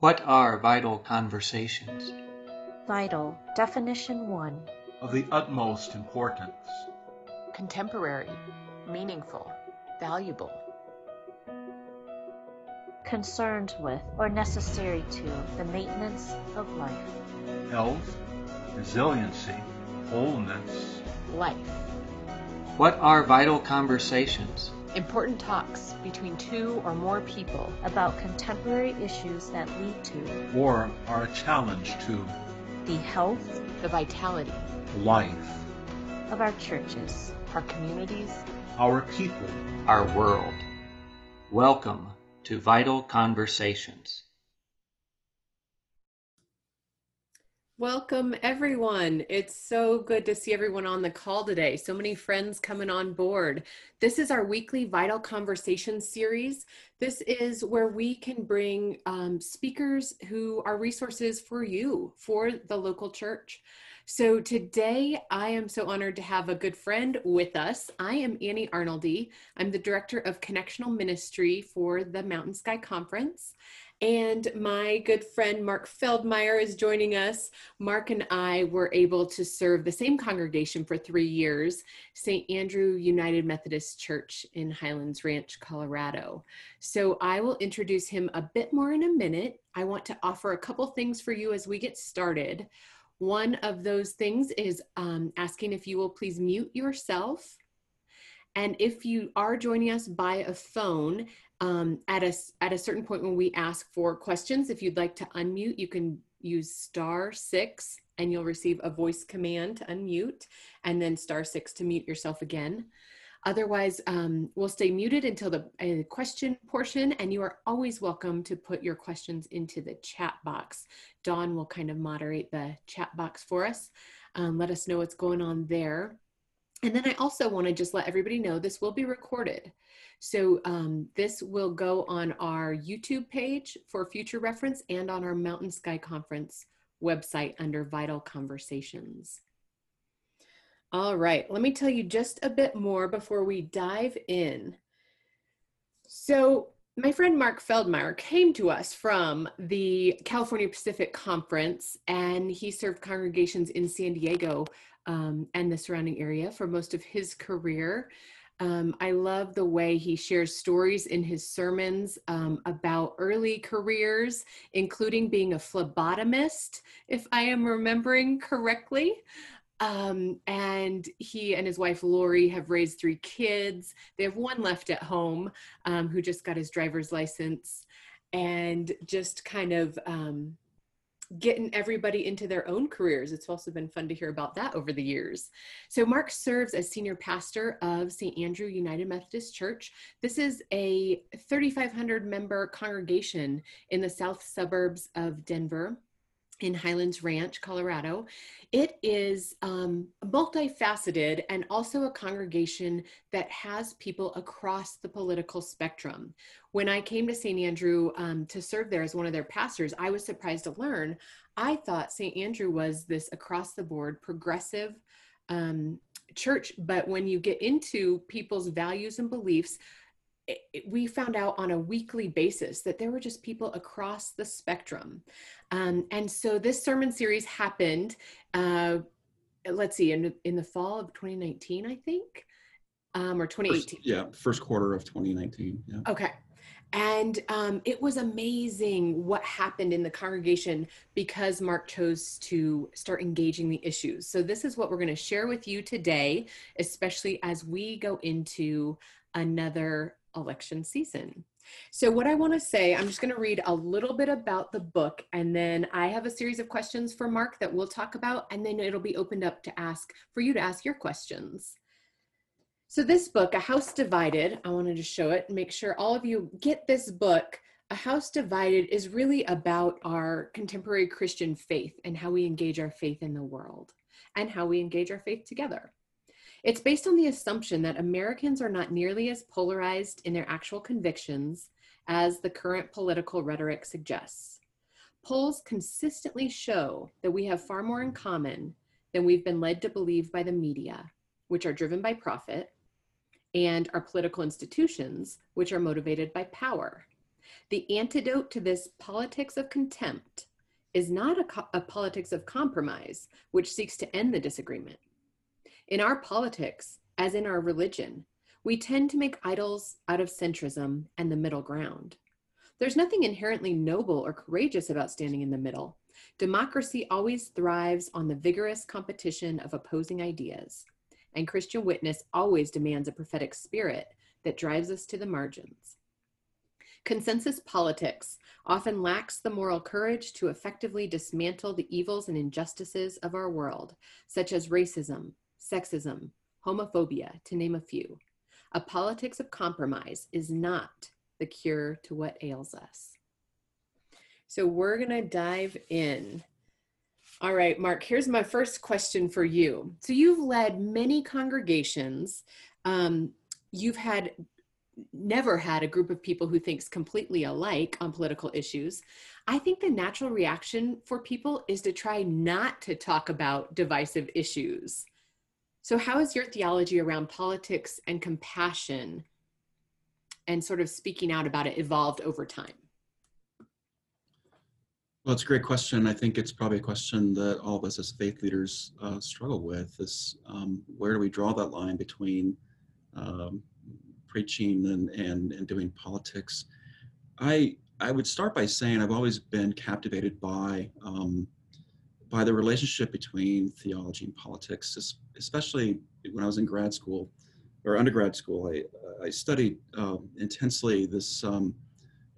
What are vital conversations? Vital, definition one. Of the utmost importance. Contemporary, meaningful, valuable. Concerned with or necessary to the maintenance of life. Health, resiliency, wholeness. Life. What are vital conversations? Important talks between two or more people about contemporary issues that lead to or are a challenge to the health, the vitality, life of our churches, our communities, our people, our world. Welcome to Vital Conversations. Welcome, everyone. It's so good to see everyone on the call today. So many friends coming on board. This is our weekly Vital Conversation series. This is where we can bring um, speakers who are resources for you, for the local church. So today, I am so honored to have a good friend with us. I am Annie Arnoldy. I'm the Director of Connectional Ministry for the Mountain Sky Conference. And my good friend Mark Feldmeir is joining us. Mark and I were able to serve the same congregation for three years, St. Andrew United Methodist Church in Highlands Ranch, Colorado. So I will introduce him a bit more in a minute. I want to offer a couple things for you as we get started. One of those things is um, asking if you will please mute yourself. And if you are joining us by a phone, um, at a at a certain point when we ask for questions, if you'd like to unmute, you can use star six and you'll receive a voice command to unmute and then star six to mute yourself again. Otherwise, um, we'll stay muted until the uh, question portion, and you are always welcome to put your questions into the chat box. Dawn will kind of moderate the chat box for us. Um, let us know what's going on there. And then I also want to just let everybody know this will be recorded. So um, this will go on our YouTube page for future reference and on our Mountain Sky Conference website under Vital Conversations. All right, let me tell you just a bit more before we dive in. So my friend Mark Feldmeir came to us from the California Pacific Conference and he served congregations in San Diego um, and the surrounding area for most of his career. Um, I love the way he shares stories in his sermons um, about early careers, including being a phlebotomist, if I am remembering correctly. Um, and he and his wife Lori have raised three kids. They have one left at home um, who just got his driver's license, and just kind of um, getting everybody into their own careers. It's also been fun to hear about that over the years. So, Mark serves as senior pastor of St. Andrew United Methodist Church. This is a 3,500 member congregation in the south suburbs of Denver in Highlands Ranch, Colorado. It is um, multifaceted and also a congregation that has people across the political spectrum. When I came to St. Andrew um, to serve there as one of their pastors, I was surprised to learn. I thought St. Andrew was this across the board progressive um, church, but when you get into people's values and beliefs, we found out on a weekly basis that there were just people across the spectrum. Um, and so this sermon series happened, uh, let's see, in, in the fall of 2019, I think, um, or 2018. First, yeah, first quarter of 2019. Yeah. Okay. And um, it was amazing what happened in the congregation because Mark chose to start engaging the issues. So, this is what we're going to share with you today, especially as we go into another election season. So, what I want to say, I'm just going to read a little bit about the book, and then I have a series of questions for Mark that we'll talk about, and then it'll be opened up to ask for you to ask your questions. So, this book, A House Divided, I wanted to show it, make sure all of you get this book. A House Divided is really about our contemporary Christian faith and how we engage our faith in the world and how we engage our faith together. It's based on the assumption that Americans are not nearly as polarized in their actual convictions as the current political rhetoric suggests. Polls consistently show that we have far more in common than we've been led to believe by the media, which are driven by profit, and our political institutions, which are motivated by power. The antidote to this politics of contempt is not a, co- a politics of compromise, which seeks to end the disagreement. In our politics, as in our religion, we tend to make idols out of centrism and the middle ground. There's nothing inherently noble or courageous about standing in the middle. Democracy always thrives on the vigorous competition of opposing ideas, and Christian witness always demands a prophetic spirit that drives us to the margins. Consensus politics often lacks the moral courage to effectively dismantle the evils and injustices of our world, such as racism, sexism, homophobia, to name a few. A politics of compromise is not the cure to what ails us. So we're going to dive in. All right, Mark, here's my first question for you. So you've led many congregations. Um, you've had never had a group of people who thinks completely alike on political issues. I think the natural reaction for people is to try not to talk about divisive issues. So, how has your theology around politics and compassion and sort of speaking out about it evolved over time? Well, it's a great question. I think it's probably a question that all of us as faith leaders uh, struggle with is um, where do we draw that line between um, preaching and, and, and doing politics? I, I would start by saying I've always been captivated by, um, by the relationship between theology and politics, especially when I was in grad school or undergrad school. I, I studied um, intensely this um,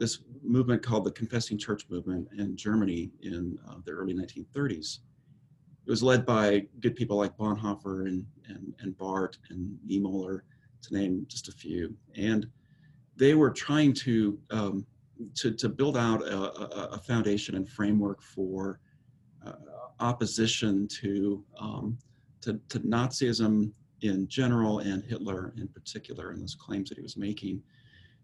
this movement called the Confessing Church movement in Germany in uh, the early 1930s. It was led by good people like Bonhoeffer and, and, and Barth and Niemöller, to name just a few. And they were trying to, um, to, to build out a, a, a, foundation and framework for uh, opposition to, um, to, to Nazism in general and Hitler in particular and those claims that he was making.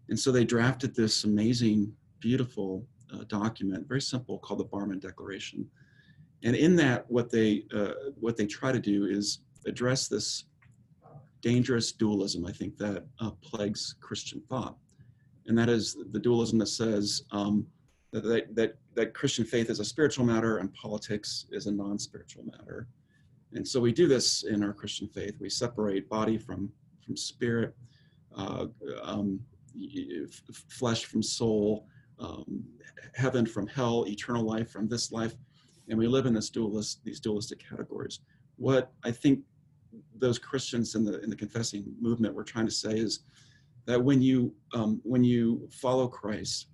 And so they drafted this amazing, beautiful uh, document, very simple, called the Barmen Declaration. And in that, what they uh, what they try to do is address this dangerous dualism, I think, that uh, plagues Christian thought, and that is the dualism that says um, that, that that Christian faith is a spiritual matter and politics is a non-spiritual matter. And so we do this in our Christian faith. We separate body from from spirit. Uh, um, flesh from soul, um, heaven from hell, eternal life from this life, and we live in this dualist, these dualistic categories. What I think those Christians in the in the confessing movement were trying to say is that when you um, when you follow Christ,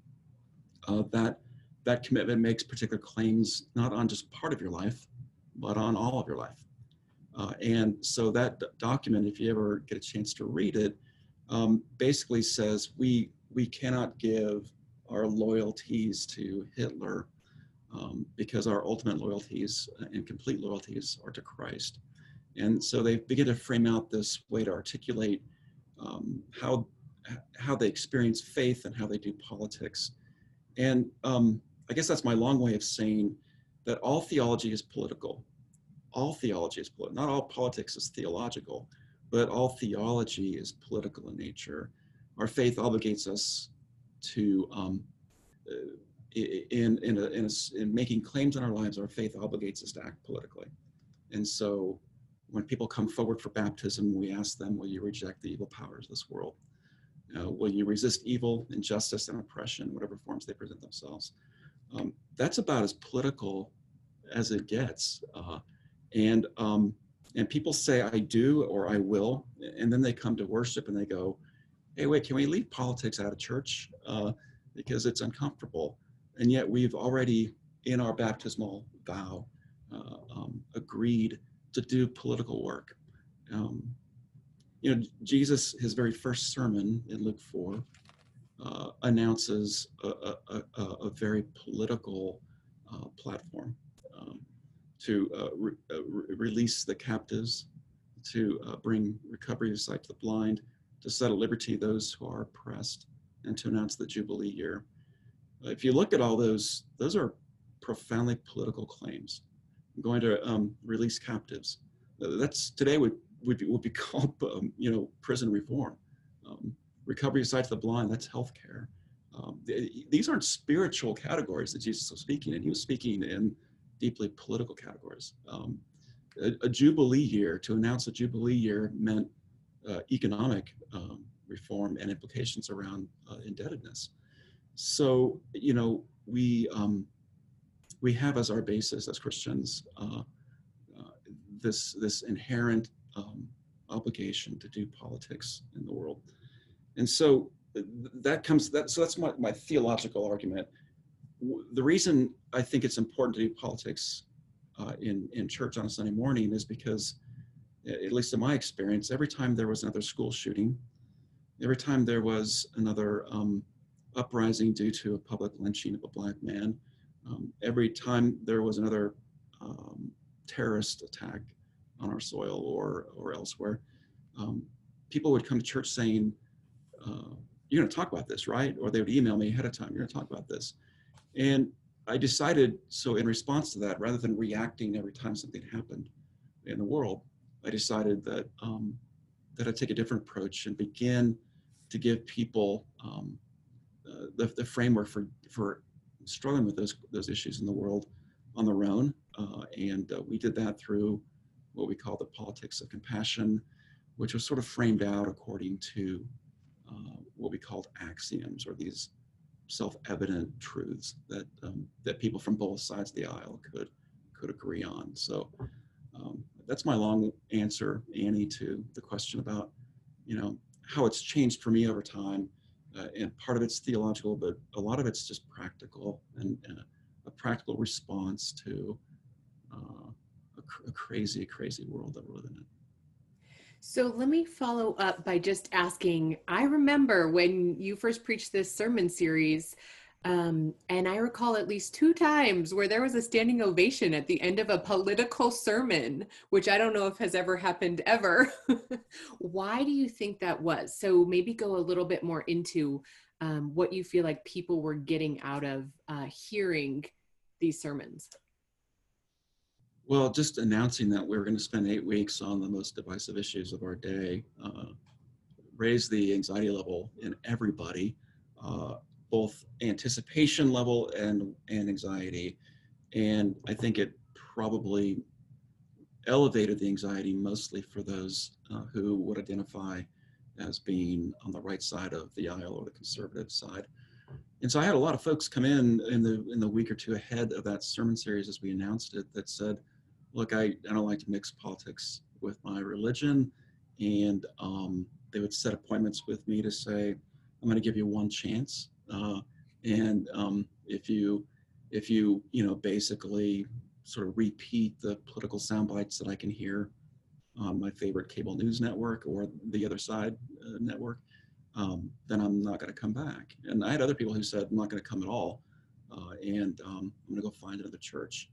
uh, that that commitment makes particular claims not on just part of your life, but on all of your life. Uh, and so that document, if you ever get a chance to read it, um, basically says we we cannot give our loyalties to Hitler um, because our ultimate loyalties and complete loyalties are to Christ. And so they begin to frame out this way to articulate um, how how they experience faith and how they do politics. And um, I guess that's my long way of saying that all theology is political. All theology is political. Not all politics is theological but all theology is political in nature. Our faith obligates us to, um, uh, in, in, a, in, a, in making claims in our lives, our faith obligates us to act politically. And so when people come forward for baptism, we ask them, will you reject the evil powers of this world? Uh, will you resist evil, injustice, and oppression, whatever forms they present themselves? Um, that's about as political as it gets. Uh, and um, and people say I do or I will, and then they come to worship and they go, "Hey, wait, can we leave politics out of church uh, because it's uncomfortable?" And yet we've already, in our baptismal vow, uh, um, agreed to do political work. Um, you know, Jesus, his very first sermon in Luke four, uh, announces a, a, a, a, very political uh, platform. Um, to uh, re uh, re release the captives, to uh, bring recovery of sight to the blind, to set at liberty those who are oppressed, and to announce the Jubilee year. if you look at all those, those are profoundly political claims. I'm going to um, release captives. That's today would would be, would be called um, you know prison reform. Um, recovery of sight to the blind. That's healthcare. Um, th- these aren't spiritual categories that Jesus was speaking in. He was speaking in deeply political categories. Um, a, a, jubilee year, to announce a jubilee year, meant uh, economic um, reform and implications around uh, indebtedness. So, you know, we um, we have as our basis as Christians uh, uh this this inherent um, obligation to do politics in the world, and so that comes that so that's my, my theological argument. The reason i think it's important to do politics uh, in in church on a sunday morning is because at least in my experience every time there was another school shooting every time there was another um, uprising due to a public lynching of a black man um, every time there was another um, terrorist attack on our soil or or elsewhere um, people would come to church saying uh, you're going to talk about this, right? Or they would email me ahead of time, you're going to talk about this. And I decided, so in response to that, rather than reacting every time something happened in the world, I decided that um, that I'd take a different approach and begin to give people um, uh, the, the framework for for struggling with those those issues in the world on their own. Uh, and uh, we did that through what we call the politics of compassion, which was sort of framed out according to uh, what we called axioms or these self-evident truths that um, that people from both sides of the aisle could could agree on. So um, that's my long answer, Annie, to the question about you know how it's changed for me over time. Uh, and part of it's theological, but a lot of it's just practical and, and a, a, practical response to uh, a, crazy, crazy world that we're living in. So let me follow up by just asking I remember when you first preached this sermon series, um, and I recall at least two times where there was a standing ovation at the end of a political sermon, which I don't know if has ever happened ever. Why do you think that was? So maybe go a little bit more into um, what you feel like people were getting out of uh, hearing these sermons. Well, just announcing that we are going to spend eight weeks on the most divisive issues of our day uh, raised the anxiety level in everybody, uh, both anticipation level and, and anxiety. And I think it probably elevated the anxiety mostly for those uh, who would identify as being on the right side of the aisle or the conservative side. And so I had a lot of folks come in in the in the week or two ahead of that sermon series as we announced it that said, look, I, I don't like to mix politics with my religion. And um, they would set appointments with me to say, I'm going to give you one chance. Uh, and um, if you, if you, you know, basically sort of repeat the political sound bites that I can hear on my favorite cable news network or the other side uh, network, um, then I'm not going to come back. And I had other people who said, I'm not going to come at all. Uh, and um, I'm going to go find another church.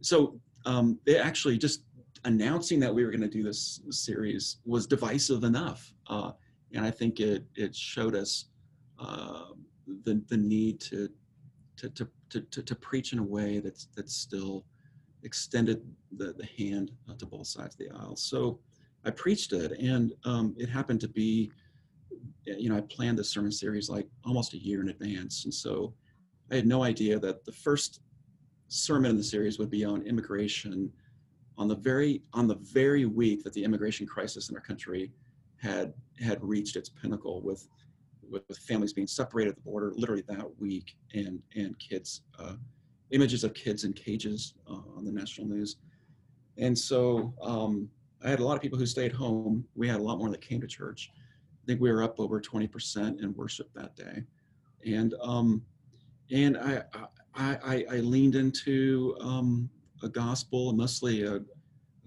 So um, they actually just announcing that we were going to do this series was divisive enough, uh, and I think it it showed us uh, the the need to to, to to, to preach in a way that's that's still extended the the hand uh, to both sides of the aisle. So I preached it, and um, it happened to be, you know, I planned this sermon series like almost a year in advance, and so I had no idea that the first sermon in the series would be on immigration on the very on the very week that the immigration crisis in our country had had reached its pinnacle with with, with families being separated at the border literally that week and and kids uh, images of kids in cages uh, on the national news. And so um, i had a lot of people who stayed home. We had a lot more that came to church. I think we were up over 20% in worship that day. And um, and I, I, I, I leaned into um, a gospel, mostly a,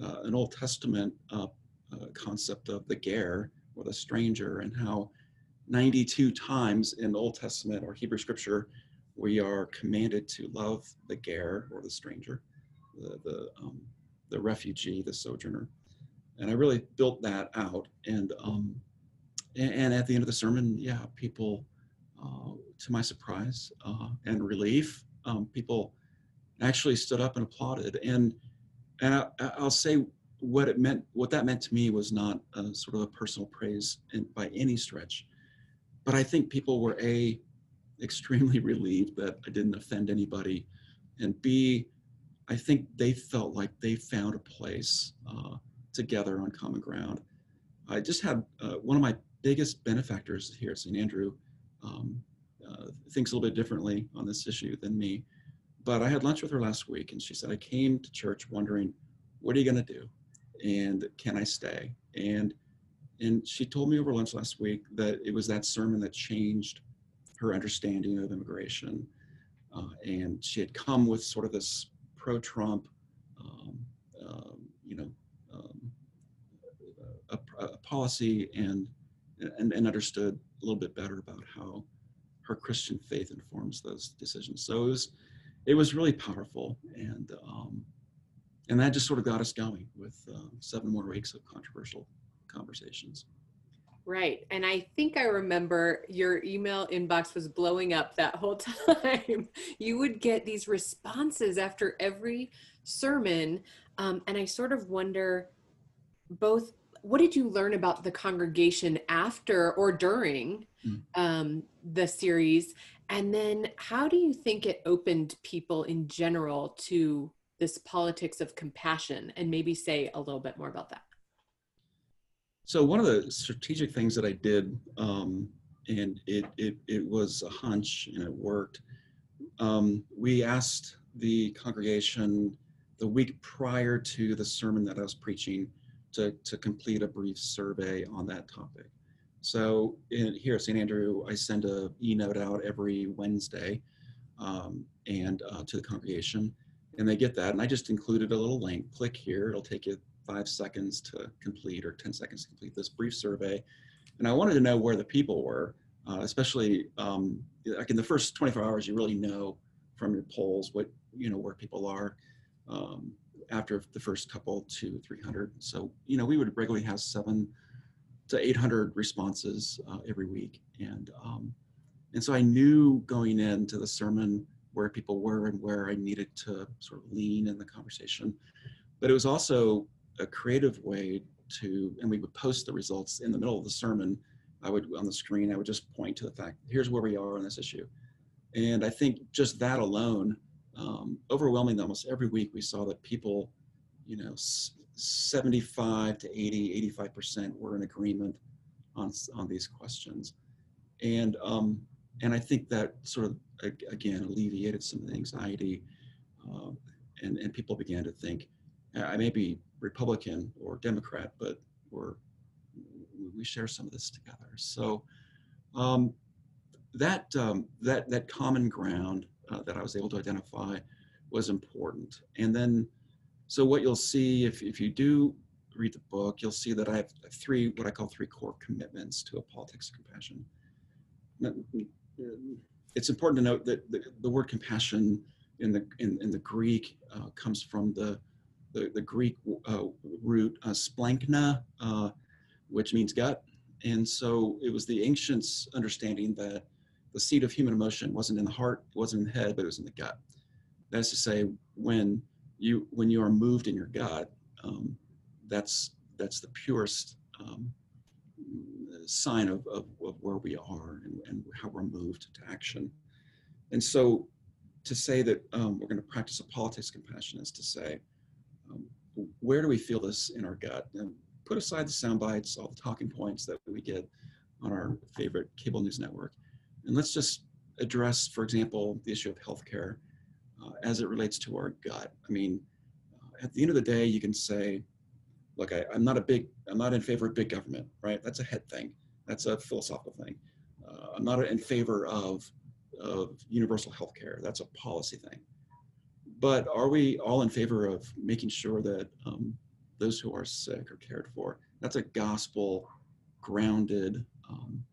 uh, an Old Testament uh, uh, concept of the ger or the stranger, and how 92 times in Old Testament or Hebrew Scripture we are commanded to love the ger or the stranger, the the, um, the refugee, the sojourner, and I really built that out. And um, and, and at the end of the sermon, yeah, people, uh, to my surprise uh, and relief, um, people actually stood up and applauded. And and I, will say what it meant. What that meant to me was not a, sort of a personal praise in, by any stretch, but I think people were a extremely relieved that I didn't offend anybody, and B, I think they felt like they found a place uh, together on common ground. I just had uh, one of my biggest benefactors here at St. Andrew um, uh, thinks a little bit differently on this issue than me. But I had lunch with her last week and she said, I came to church wondering, what are you going to do? And can I stay? And and she told me over lunch last week that it was that sermon that changed her understanding of immigration. Uh, and she had come with sort of this pro-Trump, um, um, you know, um, a, a, policy and, and and understood a little bit better about how her Christian faith informs those decisions. So it was it was really powerful, and um, and that just sort of got us going with uh, seven more weeks of controversial conversations. Right. And I think I remember your email inbox was blowing up that whole time. you would get these responses after every sermon. Um, and I sort of wonder both what did you learn about the congregation after or during mm. um, the series? And then how do you think it opened people in general to this politics of compassion? And maybe say a little bit more about that. So one of the strategic things that I did, um, and it, it, it was a hunch and it worked, um, we asked the congregation the week prior to the sermon that I was preaching to, to complete a brief survey on that topic. So in, here at St. Andrew, I send a e-note out every Wednesday um, and uh, to the congregation, and they get that. And I just included a little link. Click here; it'll take you five seconds to complete or 10 seconds to complete this brief survey. And I wanted to know where the people were, uh, especially um, like in the first 24 hours, you really know from your polls what you know where people are. Um, after the first couple to 300. So, you know, we would regularly have seven to 800 responses uh, every week. And, um, and so I knew going into the sermon where people were and where I needed to sort of lean in the conversation. But it was also a creative way to, and we would post the results in the middle of the sermon. I would, on the screen, I would just point to the fact, here's where we are on this issue. And I think just that alone, um, overwhelming almost every week, we saw that people, you know, 75 to 80, 85% were in agreement on, on these questions. And, um, and I think that sort of, again, alleviated some of the anxiety. Uh, and, and people began to think, I may be Republican or Democrat, but we're, we share some of this together. So um, that, um, that, that common ground uh, that I was able to identify was important. And then so what you'll see if, if you do read the book, you'll see that I have three, what I call three core commitments to a politics of compassion. It's important to note that the, the word compassion in the, in, in the Greek uh, comes from the, the, the Greek uh, root uh, splanchna, uh, which means gut. And so it was the ancients' understanding that the seat of human emotion wasn't in the heart, wasn't in the head, but it was in the gut. That is to say, when you when you are moved in your gut, um, that's that's the purest um, sign of, of, of, where we are and, and, how we're moved to action. And so to say that um, we're going to practice a politics compassion is to say, um, where do we feel this in our gut? And put aside the sound bites, all the talking points that we get on our favorite cable news network. And let's just address, for example, the issue of healthcare uh, as it relates to our gut. I mean, uh, at the end of the day, you can say, look, I, am not a big, I'm not in favor of big government, right? That's a head thing. That's a philosophical thing. Uh, I'm not in favor of, of universal health care. That's a policy thing. But are we all in favor of making sure that um, those who are sick are cared for? That's a gospel grounded um,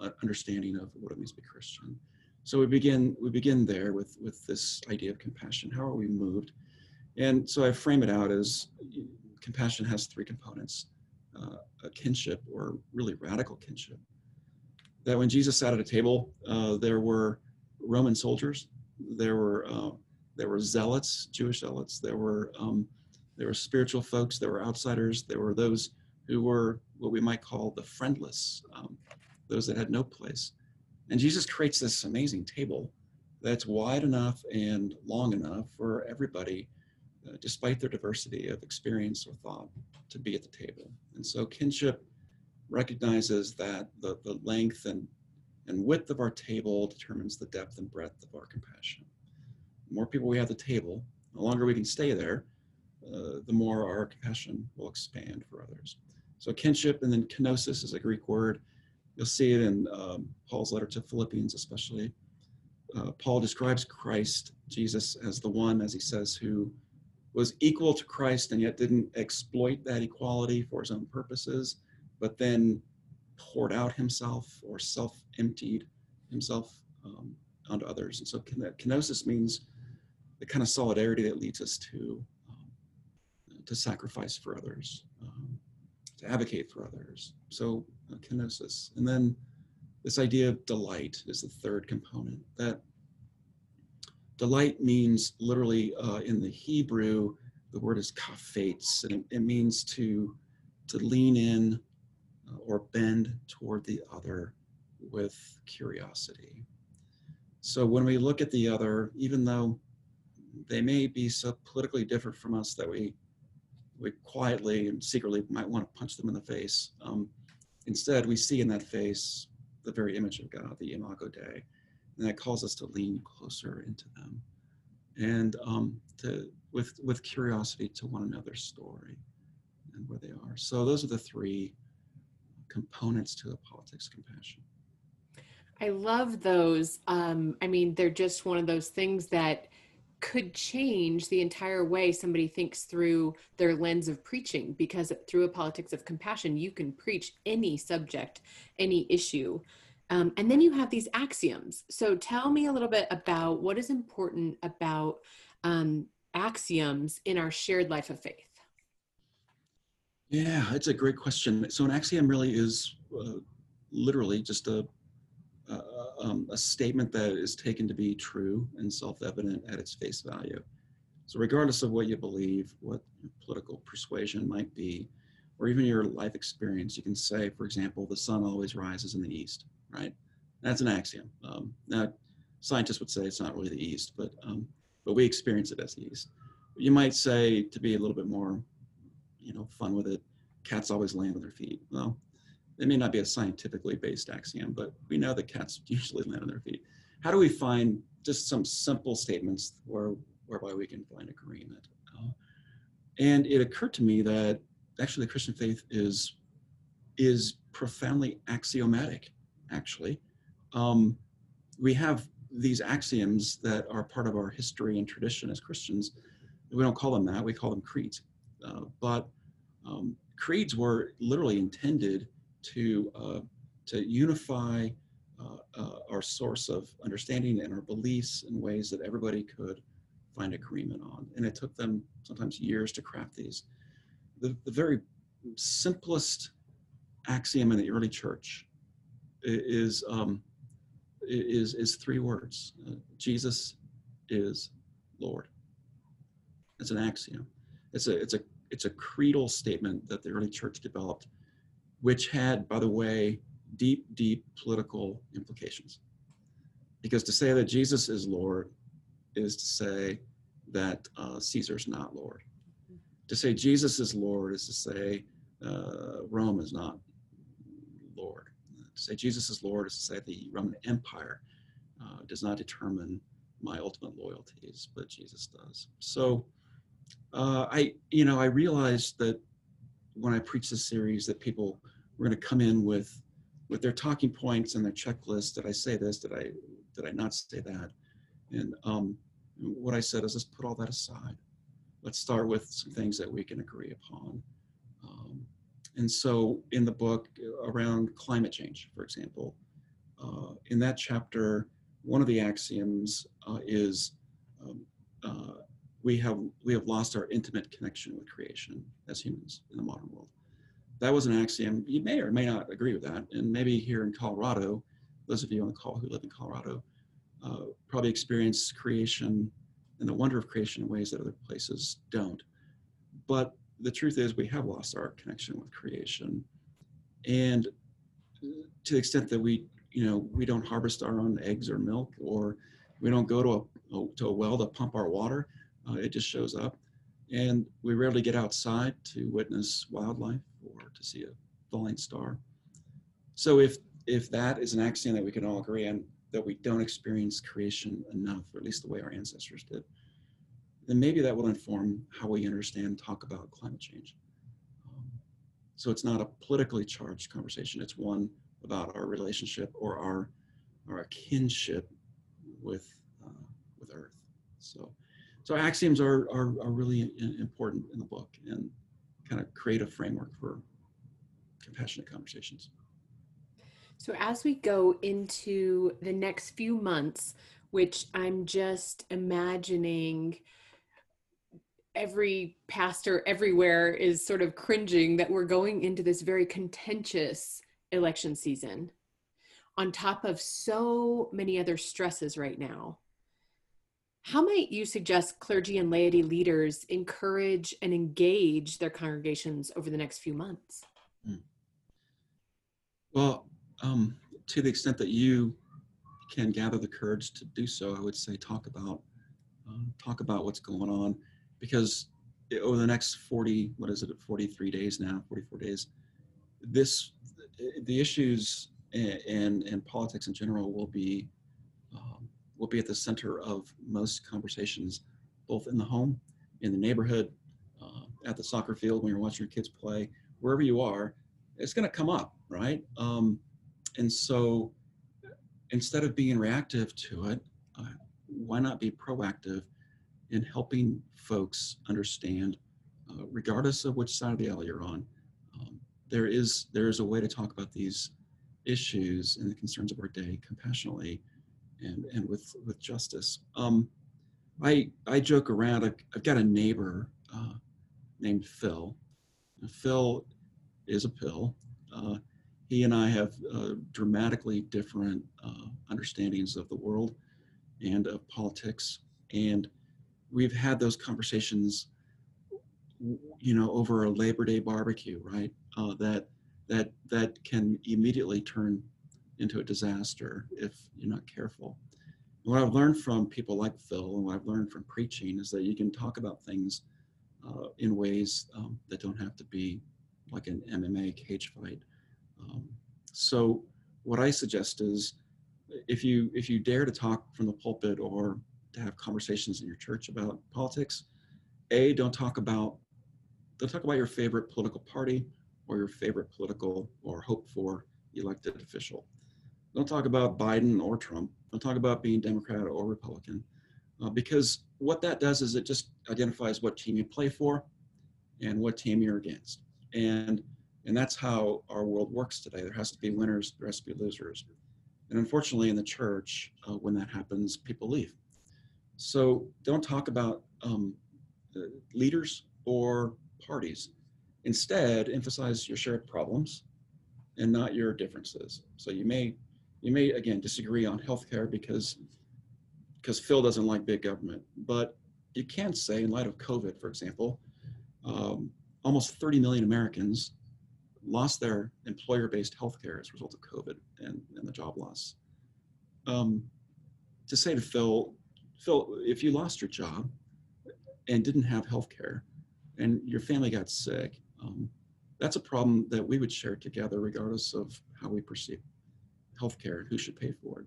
uh, understanding of what it means to be Christian. So we begin we begin there with with this idea of compassion. How are we moved? And so I frame it out as compassion has three components: uh, a kinship, or really radical kinship. That when Jesus sat at a table, uh, there were Roman soldiers, there were uh, there were zealots, Jewish zealots, there were um, there were spiritual folks, there were outsiders, there were those who were what we might call the friendless, um, those that had no place. And Jesus creates this amazing table that's wide enough and long enough for everybody, uh, despite their diversity of experience or thought, to be at the table. And so kinship recognizes that the, the length and, and width of our table determines the depth and breadth of our compassion. The more people we have at the table, the longer we can stay there, uh, the more our compassion will expand for others. So kinship and then kenosis is a Greek word. You'll see it in um, Paul's letter to Philippians, especially. Uh, Paul describes Christ, Jesus, as the one, as he says, who was equal to Christ and yet didn't exploit that equality for his own purposes, but then poured out himself or self emptied himself um, onto others. And so kenosis means the kind of solidarity that leads us to um, to sacrifice for others, um, to advocate for others. So uh, kenosis, and then this idea of delight is the third component. That delight means literally uh, in the Hebrew, the word is kafetz, and it, it means to to lean in uh, or bend toward the other with curiosity. So when we look at the other, even though they may be so politically different from us that we we quietly and secretly might want to punch them in the face. Um, instead, we see in that face the very image of God, the Imago Dei, and that calls us to lean closer into them, and um, to with with curiosity to one another's story and where they are. So those are the three components to a politics compassion. I love those. Um, I mean, they're just one of those things that could change the entire way somebody thinks through their lens of preaching because through a politics of compassion you can preach any subject any issue. Um, and then you have these axioms. So tell me a little bit about what is important about um, axioms in our shared life of faith. Yeah it's a great question. So an axiom really is uh, literally just a um, a statement that is taken to be true and self-evident at its face value. So regardless of what you believe, what political persuasion might be, or even your life experience, you can say, for example, the sun always rises in the east, right? That's an axiom. Um, now, scientists would say it's not really the east, but um, but we experience it as the east. You might say, to be a little bit more, you know, fun with it, cats always land on their feet. Well, it may not be a scientifically based axiom, but we know that cats usually land on their feet. How do we find just some simple statements where, whereby we can find agreement? Uh, and it occurred to me that actually the Christian faith is is profoundly axiomatic. Actually, um, we have these axioms that are part of our history and tradition as Christians. We don't call them that; we call them creeds. Uh, but um, creeds were literally intended to, uh, to unify uh, uh, our source of understanding and our beliefs in ways that everybody could find agreement on. And it took them sometimes years to craft these. The, the very simplest axiom in the early church is, um, is, is three words uh, Jesus is Lord. It's an axiom. It's a, it's, a, it's a creedal statement that the early church developed which had, by the way, deep, deep political implications. Because to say that Jesus is Lord is to say that uh, Caesar's not Lord. To say Jesus is Lord is to say uh, Rome is not Lord. To say Jesus is Lord is to say the Roman Empire uh, does not determine my ultimate loyalties, but Jesus does. So uh, I, you know, I realized that when I preach this series that people were going to come in with with their talking points and their checklist. Did I say this? Did I did I not say that? And um, what I said is let's put all that aside. Let's start with some things that we can agree upon. Um, and so in the book around climate change, for example, uh, in that chapter, one of the axioms uh, is um, uh, we have we have lost our intimate connection with creation as humans in the modern world that was an axiom. You may or may not agree with that. And maybe here in Colorado, those of you on the call who live in Colorado uh, probably experience creation and the wonder of creation in ways that other places don't. But the truth is, we have lost our connection with creation. And to the extent that we you know, we don't harvest our own eggs or milk, or we don't go to a, to a well to pump our water. Uh, it just shows up, and we rarely get outside to witness wildlife or to see a falling star. So if if that is an axiom that we can all agree on, that we don't experience creation enough, or at least the way our ancestors did, then maybe that will inform how we understand talk about climate change. Um, so it's not a politically charged conversation. It's one about our relationship or our our kinship with uh, with Earth. So so axioms are are, are really important in the book and kind of create a framework for compassionate conversations. So as we go into the next few months, which I'm just imagining every pastor everywhere is sort of cringing that we're going into this very contentious election season on top of so many other stresses right now. How might you suggest clergy and laity leaders encourage and engage their congregations over the next few months? Hmm. Well, um, to the extent that you can gather the courage to do so, I would say talk about uh, talk about what's going on because over the next 40 what is it 43 days now 44 days this the issues and and politics in general will be um, will be at the center of most conversations both in the home in the neighborhood uh, at the soccer field when you're watching your kids play wherever you are it's going to come up right? Um, and so instead of being reactive to it uh, why not be proactive in helping folks understand, uh, regardless of which side of the aisle you're on, um, there is there is a way to talk about these issues and the concerns of our day compassionately and and with with justice. Um, I I joke around. I've, I've got a neighbor uh, named Phil. Phil is a pill. Uh, he and I have uh, dramatically different uh, understandings of the world and of politics. And we've had those conversations you know over a labor day barbecue right uh, that that that can immediately turn into a disaster if you're not careful what i've learned from people like phil and what i've learned from preaching is that you can talk about things uh, in ways um, that don't have to be like an mma cage fight um, so what i suggest is if you if you dare to talk from the pulpit or to have conversations in your church about politics, A, don't talk about don't talk about your favorite political party or your favorite political or hope for elected official. Don't talk about Biden or Trump. Don't talk about being Democrat or Republican, uh, because what that does is it just identifies what team you play for and what team you're against. And and that's how our world works today. There has to be winners, there has to be losers. And unfortunately, in the church, uh, when that happens, people leave. So don't talk about um, leaders or parties. Instead, emphasize your shared problems and not your differences. So you may, you may again disagree on healthcare because because Phil doesn't like big government, but you can say, in light of COVID, for example, um, almost 30 million Americans lost their employer-based healthcare as a result of COVID and, and the job loss. Um, to say to Phil, Phil, if you lost your job and didn't have healthcare and your family got sick, um, that's a problem that we would share together regardless of how we perceive healthcare and who should pay for it.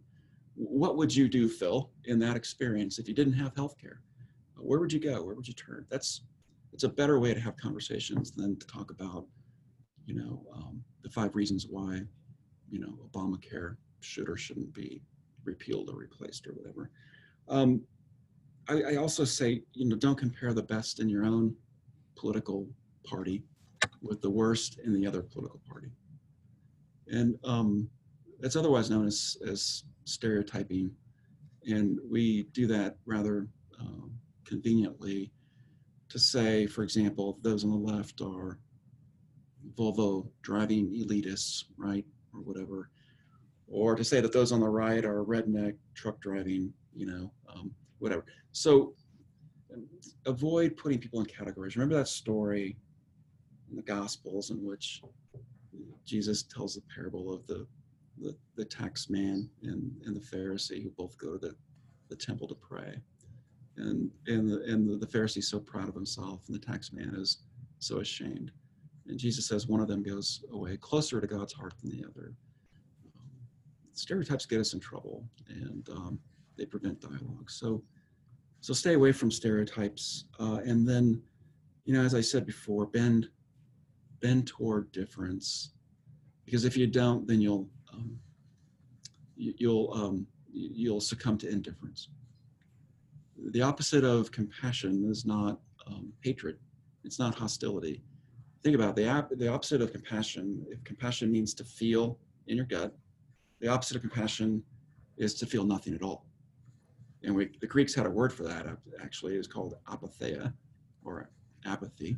What would you do, Phil, in that experience if you didn't have healthcare? Where would you go? Where would you turn? That's it's a better way to have conversations than to talk about, you know, um, the five reasons why, you know, Obamacare should or shouldn't be repealed or replaced or whatever. Um, I, I, also say, you know, don't compare the best in your own political party with the worst in the other political party. And um, that's otherwise known as, as stereotyping. And we do that rather um, conveniently to say, for example, those on the left are Volvo driving elitists, right, or whatever. Or to say that those on the right are redneck truck driving you know, um, whatever. So avoid putting people in categories. Remember that story in the Gospels in which Jesus tells the parable of the the, the tax man and, and the Pharisee who both go to the, the temple to pray. And, and, the, and the, the Pharisee is so proud of himself, and the tax man is so ashamed. And Jesus says one of them goes away closer to God's heart than the other. Stereotypes get us in trouble, and um, they prevent dialogue. So, so stay away from stereotypes, uh, and then, you know, as I said before, bend, bend toward difference, because if you don't, then you'll um, you, you'll um, you'll succumb to indifference. The opposite of compassion is not um, hatred. It's not hostility. Think about the the opposite of compassion. If compassion means to feel in your gut, the opposite of compassion is to feel nothing at all. And we, the Greeks had a word for that. Actually, it's called apatheia, or apathy.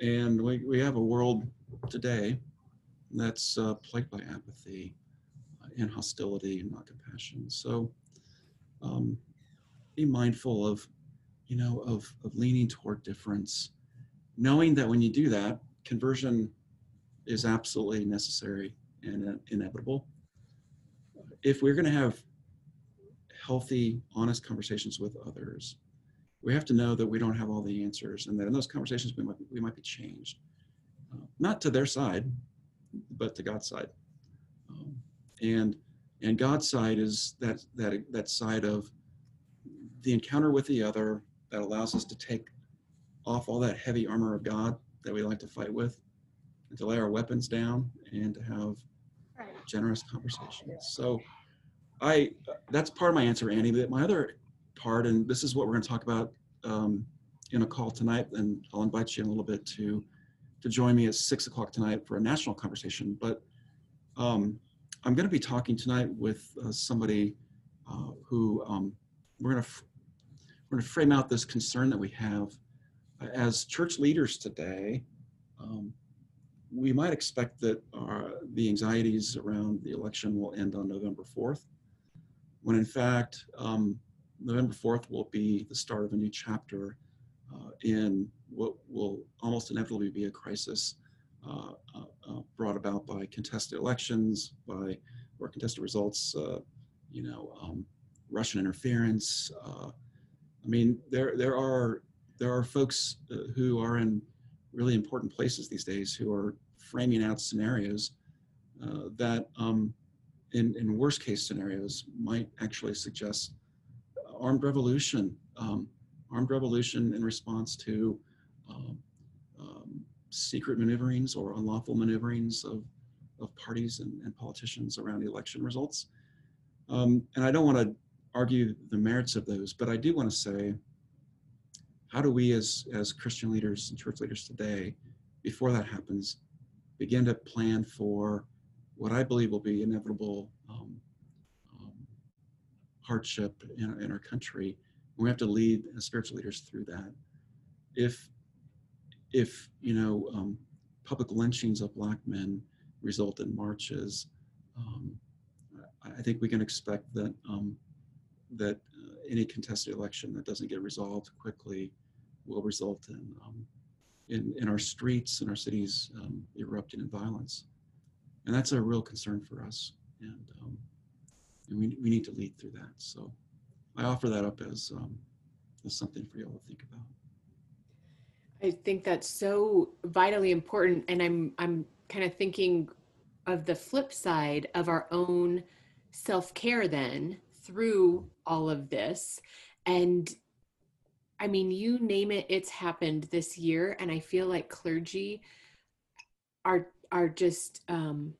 And we, we have a world today that's uh, plagued by apathy uh, and hostility and not compassion. So um, be mindful of, you know, of, of leaning toward difference, knowing that when you do that, conversion is absolutely necessary and inevitable. If we're going to have healthy, honest conversations with others, we have to know that we don't have all the answers and that in those conversations we might, we might be changed. Uh, not to their side, but to God's side. Um, and and God's side is that that that side of the encounter with the other that allows us to take off all that heavy armor of God that we like to fight with, and to lay our weapons down and to have generous conversations. So, I that's part of my answer, Annie. But my other part, and this is what we're going to talk about um, in a call tonight, and I'll invite you in a little bit to to join me at six o'clock tonight for a national conversation. But um, I'm going to be talking tonight with uh, somebody uh, who um, we're going to we're going to frame out this concern that we have uh, as church leaders today. Um, we might expect that our, the anxieties around the election will end on November 4th, when in fact um, November 4th will be the start of a new chapter in what will almost inevitably be a crisis uh, uh, uh, brought about by contested elections, by or contested results, you know, um, Russian interference. I mean, there there are there are folks who are in really important places these days who are framing out scenarios uh, that, um, in, in worst case scenarios, might actually suggest armed revolution, um, armed revolution in response to um, um, secret maneuverings or unlawful maneuverings of, of parties and, and politicians around election results. Um, and I don't want to argue the merits of those, but I do want to say, how do we as, as Christian leaders and church leaders today, before that happens, begin to plan for what I believe will be inevitable um, um, hardship in, in, our country. We have to lead as spiritual leaders through that. If if you know um, public lynchings of black men result in marches, um, I think we can expect that um, that uh, any contested election that doesn't get resolved quickly will result in um, in, in our streets and our cities um, erupting in violence, and that's a real concern for us, and um, and we we need to lead through that. So I offer that up as as something for you all to think about. I think that's so vitally important. And I'm I'm kind of thinking of the flip side of our own self-care then through all of this. And I mean, you name it, it's happened this year. And I feel like clergy are are just um,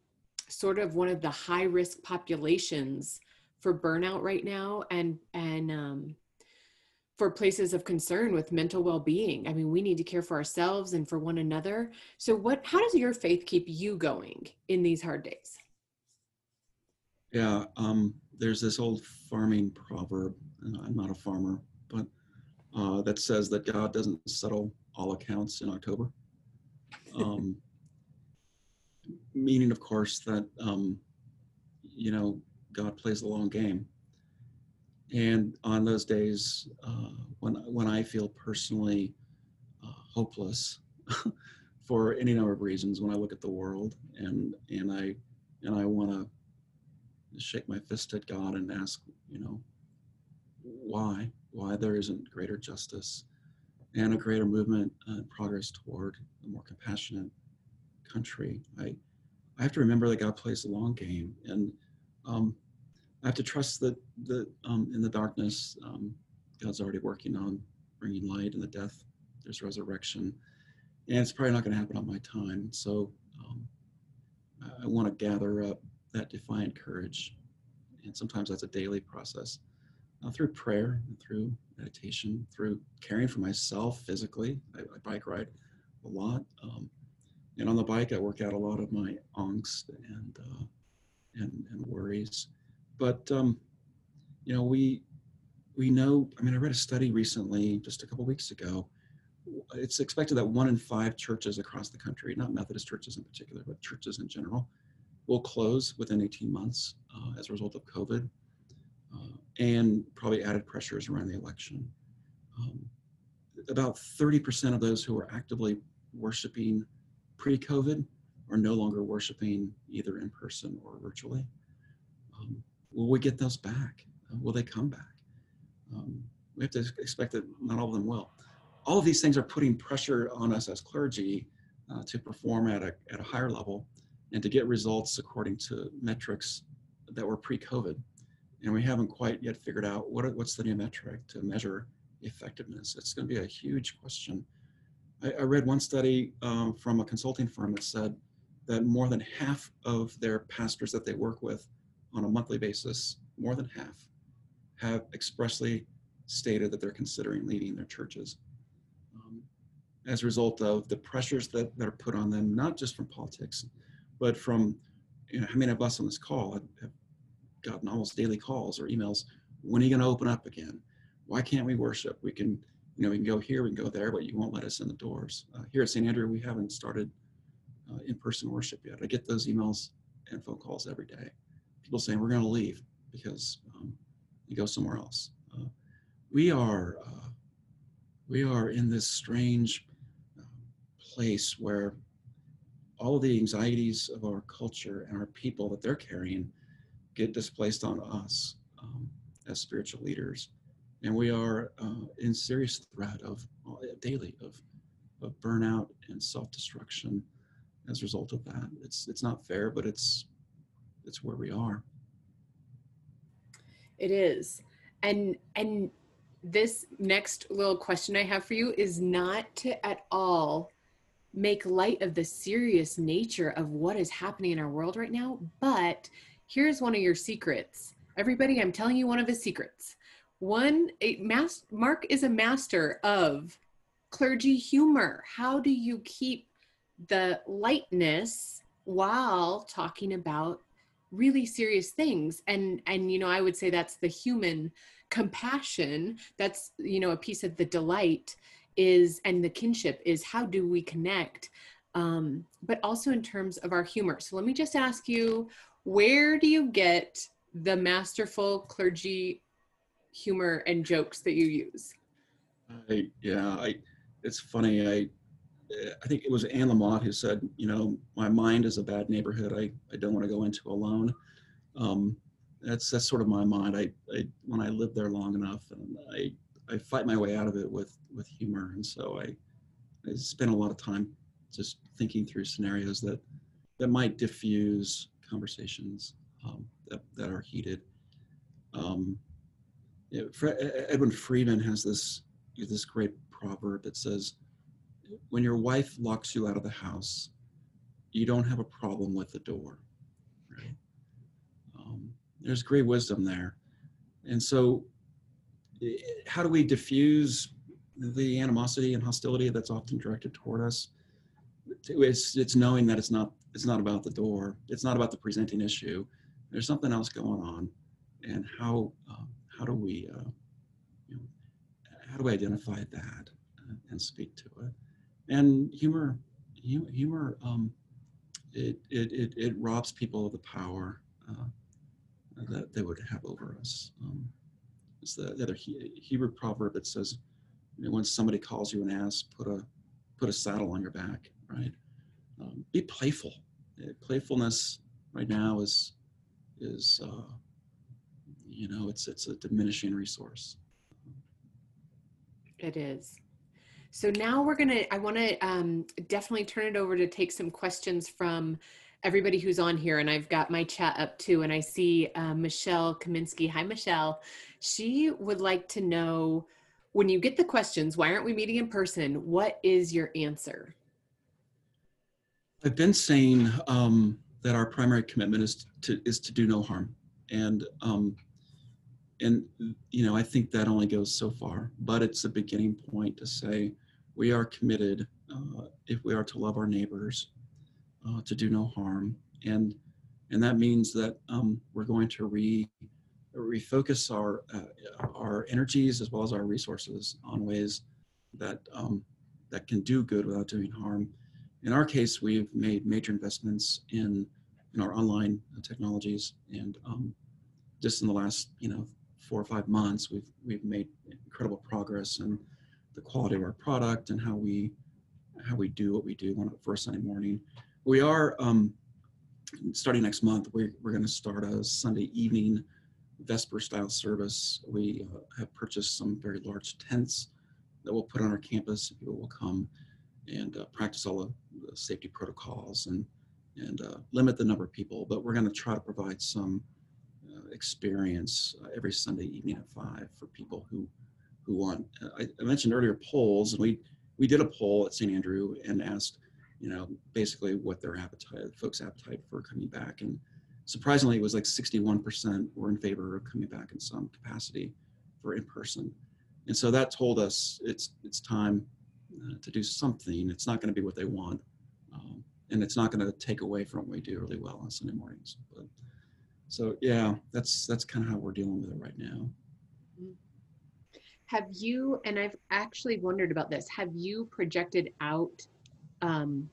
sort of one of the high risk populations for burnout right now and and um, for places of concern with mental well-being. I mean we need to care for ourselves and for one another. So what how does your faith keep you going in these hard days? Yeah um, there's this old farming proverb i'm not a farmer but uh, that says that god doesn't settle all accounts in october. Um, meaning of course that um, you know god plays the long game and on those days uh, when when I feel personally uh, hopeless for any number of reasons, when I look at the world and and I and I want to shake my fist at God and ask, you know, why, why there isn't greater justice and a greater movement and progress toward a more compassionate country. I, I have to remember that God plays the long game, and um, I have to trust that um, in the darkness, um, God's already working on bringing light. In the death, there's resurrection, and it's probably not going to happen on my time. So um, I, I want to gather up that defiant courage, and sometimes that's a daily process uh, through prayer, and through meditation, through caring for myself physically. I, I bike ride a lot. Um, and on the bike, I work out a lot of my angst and uh, and, and worries. But um, you know, we we know. I mean, I read a study recently, just a couple weeks ago. It's expected that one in five churches across the country, not Methodist churches in particular, but churches in general, will close within 18 months uh, as a result of COVID uh, and probably added pressures around the election. Um, about 30% of those who are actively worshiping pre-COVID are no longer worshiping either in person or virtually. Will we get those back? Uh, will they come back? Um, we have to expect that not all of them will. All of these things are putting pressure on us as clergy uh, to perform at a, at a higher level and to get results according to metrics that were pre-COVID. And we haven't quite yet figured out what, what's the new metric to measure effectiveness. It's going to be a huge question I, I read one study um, from a consulting firm that said that more than half of their pastors that they work with on a monthly basis, more than half, have expressly stated that they're considering leaving their churches um, as a result of the pressures that, that are put on them, not just from politics, but from, you know, how many of us on this call have, have gotten almost daily calls or emails, when are you going to open up again? Why can't we worship? We can you know, we can go here, we can go there, but you won't let us in the doors. Uh, here at St. Andrew, we haven't started uh, in-person worship yet. I get those emails and phone calls every day. People saying we're going to leave because um, you go somewhere else. Uh, we are uh, we are in this strange uh, place where all the anxieties of our culture and our people that they're carrying get displaced on us um, as spiritual leaders and we are uh, in serious threat of uh, daily of of burnout and self-destruction as a result of that. It's it's not fair, but it's it's where we are. It is, and and this next little question I have for you is not to at all make light of the serious nature of what is happening in our world right now, but here's one of your secrets. Everybody, I'm telling you one of his secrets one, mas- Mark is a master of clergy humor. How do you keep the lightness while talking about really serious things? And and you know, I would say that's the human compassion. That's you know a piece of the delight is and the kinship is how do we connect um, but also in terms of our humor. So let me just ask you, where do you get the masterful clergy humor and jokes that you use? I, yeah, I, it's funny. I, I think it was Anne Lamott who said, you know, my mind is a bad neighborhood. I, I don't want to go into alone. Um, that's that's sort of my mind. I, I when I live there long enough, and I I fight my way out of it with with humor, and so I I spend a lot of time just thinking through scenarios that that might diffuse conversations um, that that are heated. Um, you know, Edwin Friedman has this this great proverb that says, "When your wife locks you out of the house, you don't have a problem with the door." Right? Um, there's great wisdom there, and so how do we diffuse the animosity and hostility that's often directed toward us? It's it's knowing that it's not it's not about the door. It's not about the presenting issue. There's something else going on, and how um, how do we, uh, how do we identify that and speak to it? And humor, humor, um, it, it, it, it robs people of the power uh, that they would have over us. Um, it's the, the other Hebrew proverb that says, you know, when somebody calls you an ass, put a put a saddle on your back, right? Um, be playful. Playfulness right now is is, uh, you know, it's it's a diminishing resource. It is. So now we're gonna. I want to um, definitely turn it over to take some questions from everybody who's on here, and I've got my chat up too, and I see uh, Michelle Kaminsky. Hi, Michelle. She would like to know when you get the questions, why aren't we meeting in person? What is your answer? I've been saying um, that our primary commitment is to is to do no harm, and um, and you know I think that only goes so far, but it's a beginning point to say we are committed uh, if we are to love our neighbors, uh, to do no harm, and and that means that um, we're going to re refocus our uh, our energies as well as our resources on ways that um, that can do good without doing harm. In our case, we've made major investments in in our online technologies, and um, just in the last you know four or five months, we've we've made incredible progress in the quality of our product and how we how we do what we do on a first Sunday morning. We are um, starting next month. We're, we're going to start a Sunday evening Vesper style service. We uh, have purchased some very large tents that we'll put on our campus. People will come and uh, practice all the, the, safety protocols and and uh, limit the number of people. But we're going to try to provide some uh, experience uh, every Sunday evening at five for people who who want. Uh, I, I mentioned earlier polls, and we we did a poll at St. Andrew and asked, you know, basically what their appetite, folks' appetite for coming back, and surprisingly, it was like 61% were in favor of coming back in some capacity for in person. And so that told us it's it's time uh, to do something. It's not going to be what they want, um, and it's not going to take away from what we do really well on Sunday mornings. But so yeah, that's that's kind of how we're dealing with it right now. Have you? And I've actually wondered about this. Have you projected out um,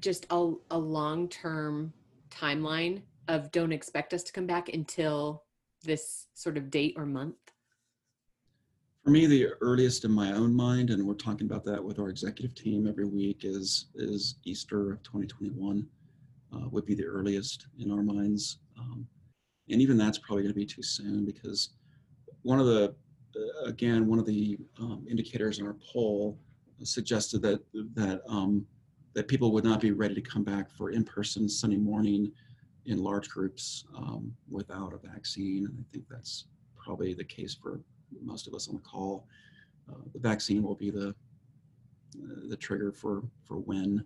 just a, a long term timeline of don't expect us to come back until this sort of date or month? For me, the earliest in my own mind, and we're talking about that with our executive team every week, is is Easter of 2021 uh, would be the earliest in our minds, um, and even that's probably going to be too soon because one of the again one of the um, indicators in our poll suggested that that um, that people would not be ready to come back for in-person Sunday morning in large groups um, without a vaccine. And I think that's probably the case for most of us on the call. Uh, the vaccine will be the uh, the trigger for for when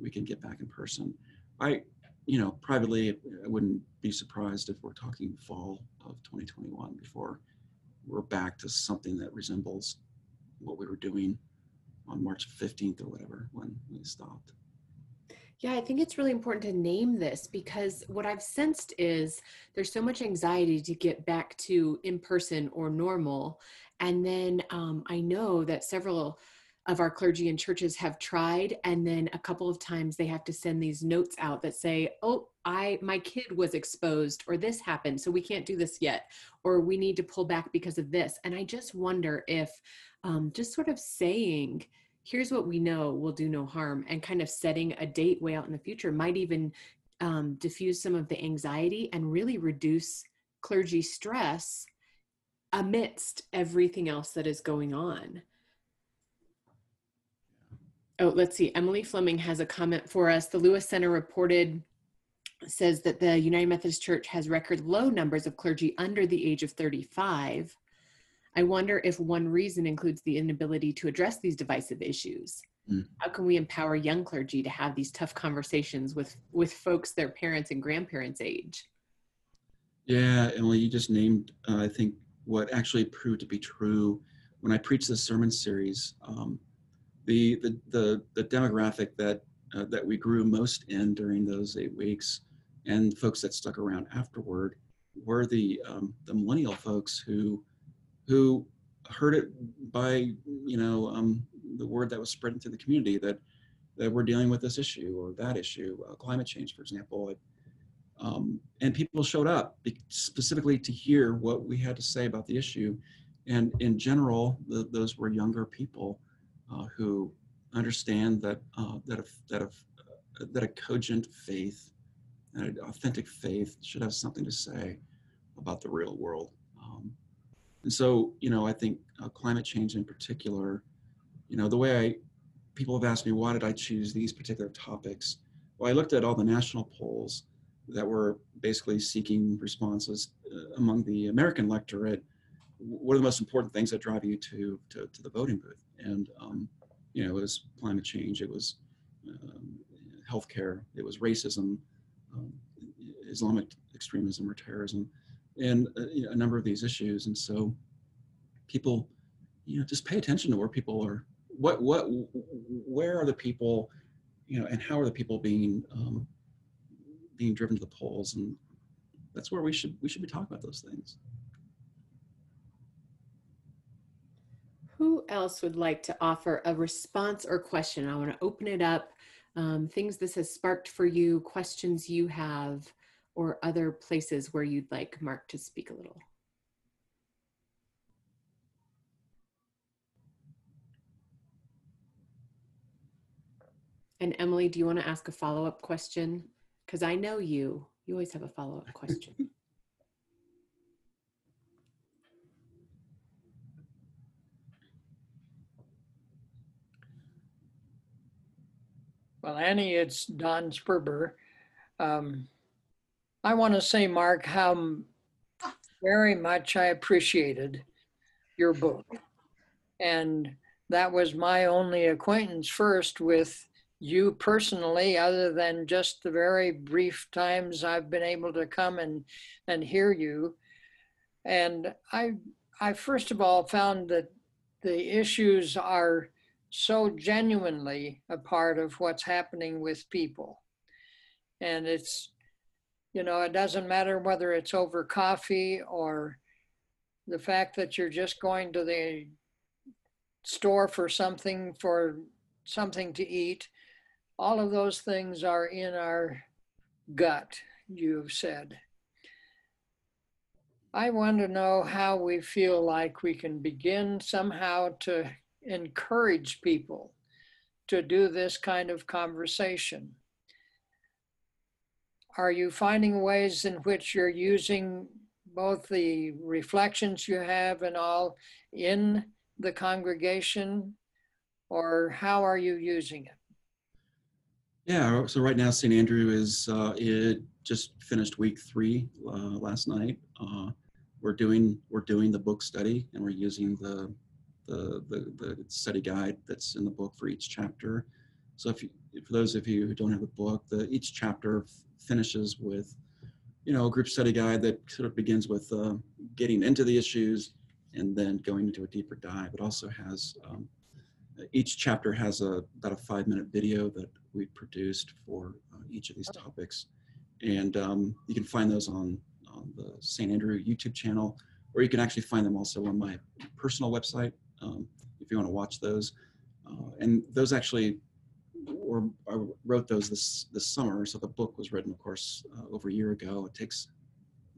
we can get back in person. I, you know, privately, I wouldn't be surprised if we're talking fall of 2021 before we're back to something that resembles what we were doing on March 15th or whatever when we stopped. Yeah, I think it's really important to name this because what I've sensed is there's so much anxiety to get back to in person or normal. And then um, I know that several of our clergy and churches have tried and then a couple of times they have to send these notes out that say oh i my kid was exposed or this happened so we can't do this yet or we need to pull back because of this. And i just wonder if um, just sort of saying here's what we know will do no harm and kind of setting a date way out in the future might even um, diffuse some of the anxiety and really reduce clergy stress amidst everything else that is going on Oh, let's see. Emily Fleming has a comment for us. The Lewis Center reported says that the United Methodist Church has record low numbers of clergy under the age of 35. I wonder if one reason includes the inability to address these divisive issues. Mm. How can we empower young clergy to have these tough conversations with with folks their parents and grandparents age? Yeah, Emily, you just named uh, I think what actually proved to be true when I preached this sermon series. Um, the the the, the demographic that uh, that we grew most in during those eight weeks, and folks that stuck around afterward, were the um, the millennial folks who who heard it by you know um, the word that was spreading through the community that that we're dealing with this issue or that issue, uh, climate change, for example. Um, and people showed up specifically to hear what we had to say about the issue. And in general, the, those were younger people who understand that uh, that a, that a, that a cogent faith an authentic faith should have something to say about the real world. Um, and so, you know, I think uh, climate change in particular, you know, the way I, people have asked me, why did I choose these particular topics? Well, I looked at all the national polls that were basically seeking responses uh, among the American electorate. What are the most important things that drive you to, to, to the voting booth? And, um, you know, it was climate change, it was um, healthcare, it was racism, um, Islamic extremism or terrorism, and uh, you know, a number of these issues. And so people, you know, just pay attention to where people are, what, what, where are the people, you know, and how are the people being, um, being driven to the polls? And that's where we should, we should be talking about those things. Who else would like to offer a response or question? I want to open it up. Um, things this has sparked for you, questions you have, or other places where you'd like Mark to speak a little. And Emily, do you want to ask a follow-up question? Because I know you, you always have a follow-up question. Well, Annie, it's Don Sperber. Um, I want to say, Mark, how very much I appreciated your book. And that was my only acquaintance first with you personally, other than just the very brief times I've been able to come and, and hear you. And I, I first of all found that the issues are so genuinely a part of what's happening with people. And it's, you know, it doesn't matter whether it's over coffee or the fact that you're just going to the store for something for something to eat. All of those things are in our gut, you've said. I want to know how we feel like we can begin somehow to encourage people to do this kind of conversation? Are you finding ways in which you're using both the reflections you have and all in the congregation, or how are you using it? Yeah, so right now St. Andrew is uh, it just finished week three uh, last night. Uh, we're doing we're doing the book study and we're using the the, the, the study guide that's in the book for each chapter. So if you, for those of you who don't have the book, the, each chapter finishes with, you know, a group study guide that sort of begins with uh, getting into the issues and then going into a deeper dive. It also has, um, each chapter has a, about a five minute video that we produced for uh, each of these topics. And um, you can find those on, on the St. Andrew YouTube channel, or you can actually find them also on my personal website, um, if you want to watch those. Uh, and those actually were, I wrote those this, this summer. So the book was written, of course, uh, over a year ago. It takes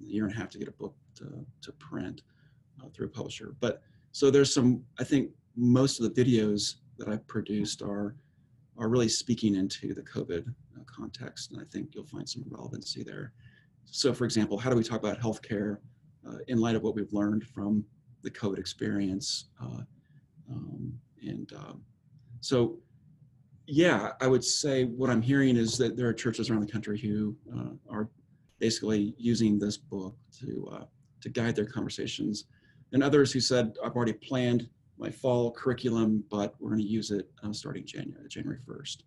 a year and a half to get a book to, to print uh, through a publisher. But so there's some, I think most of the videos that I've produced are, are really speaking into the COVID uh, context. And I think you'll find some relevancy there. So for example, how do we talk about healthcare uh, in light of what we've learned from the COVID experience. Uh, um, and um, so, yeah, I would say what I'm hearing is that there are churches around the country who uh, are basically using this book to uh, to guide their conversations, and others who said, "I've already planned my fall curriculum, but we're going to use it uh, starting January January 1st."